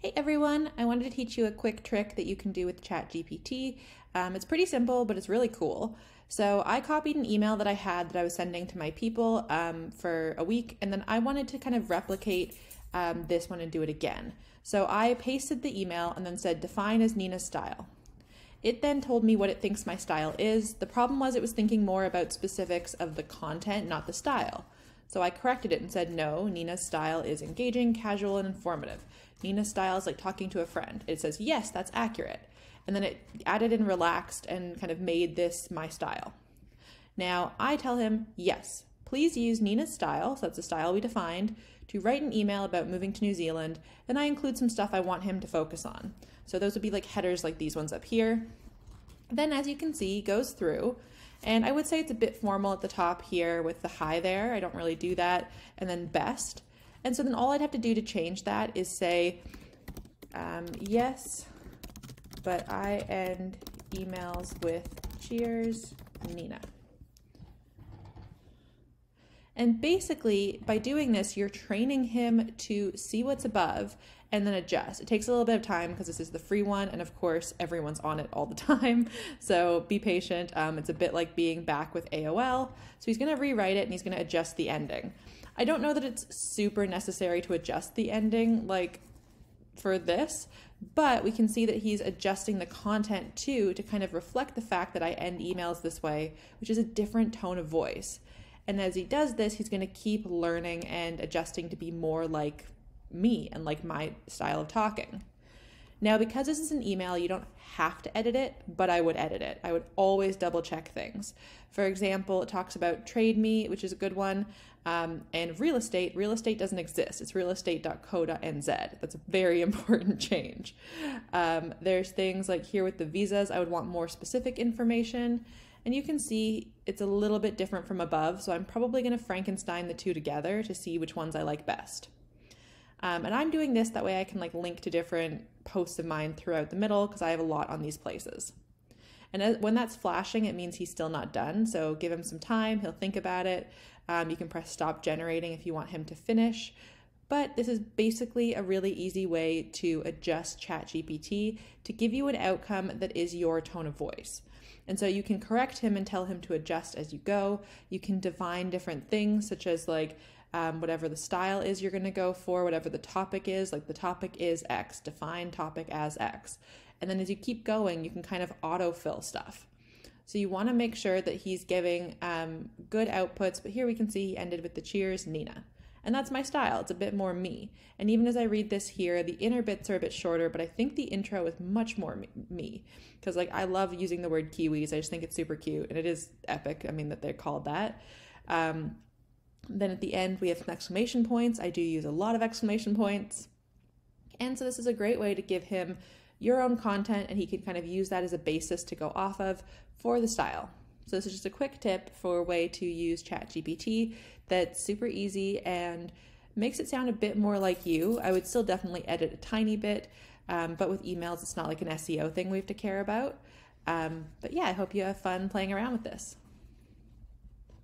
Hey everyone, I wanted to teach you a quick trick that you can do with ChatGPT. Um, it's pretty simple, but it's really cool. So I copied an email that I had that I was sending to my people um, for a week, and then I wanted to kind of replicate um, this one and do it again. So I pasted the email and then said define as Nina's style. It then told me what it thinks my style is. The problem was it was thinking more about specifics of the content, not the style. So I corrected it and said, no, Nina's style is engaging, casual, and informative. Nina's style is like talking to a friend. It says, yes, that's accurate. And then it added in relaxed and kind of made this my style. Now I tell him, yes, please use Nina's style, so that's the style we defined, to write an email about moving to New Zealand. Then I include some stuff I want him to focus on. So those would be like headers like these ones up here. Then as you can see, goes through and I would say it's a bit formal at the top here with the hi there. I don't really do that. And then best. And so then all I'd have to do to change that is say, um, yes, but I end emails with cheers, Nina. And basically, by doing this, you're training him to see what's above and then adjust. It takes a little bit of time because this is the free one, and of course, everyone's on it all the time. So be patient. Um, it's a bit like being back with AOL. So he's going to rewrite it and he's going to adjust the ending. I don't know that it's super necessary to adjust the ending like for this, but we can see that he's adjusting the content too to kind of reflect the fact that I end emails this way, which is a different tone of voice. And as he does this, he's going to keep learning and adjusting to be more like me and like my style of talking. Now, because this is an email, you don't have to edit it, but I would edit it. I would always double check things. For example, it talks about Trade Me, which is a good one, um, and real estate. Real estate doesn't exist. It's realestate.co.nz. That's a very important change. Um, there's things like here with the visas, I would want more specific information. And you can see it's a little bit different from above, so I'm probably to Frankenstein the two together to see which ones I like best. Um, and I'm doing this that way I can like link to different posts of mine throughout the middle because I have a lot on these places. And as, when that's flashing, it means he's still not done. So give him some time, he'll think about it. Um, you can press stop generating if you want him to finish. But this is basically a really easy way to adjust ChatGPT to give you an outcome that is your tone of voice. And so you can correct him and tell him to adjust as you go. You can define different things, such as like um, whatever the style is you're going to go for, whatever the topic is, like the topic is X, define topic as X. And then as you keep going, you can kind of autofill stuff. So you want to make sure that he's giving um, good outputs, but here we can see he ended with the cheers, Nina. And that's my style. It's a bit more me. And even as I read this here, the inner bits are a bit shorter, but I think the intro is much more me. Because like I love using the word Kiwis. I just think it's super cute and it is epic. I mean that they're called that. Um, then at the end, we have some exclamation points. I do use a lot of exclamation points. And so this is a great way to give him your own content and he can kind of use that as a basis to go off of for the style. So this is just a quick tip for a way to use ChatGPT that's super easy and makes it sound a bit more like you. I would still definitely edit a tiny bit, um, but with emails, it's not like an SEO thing we have to care about. Um, but yeah, I hope you have fun playing around with this.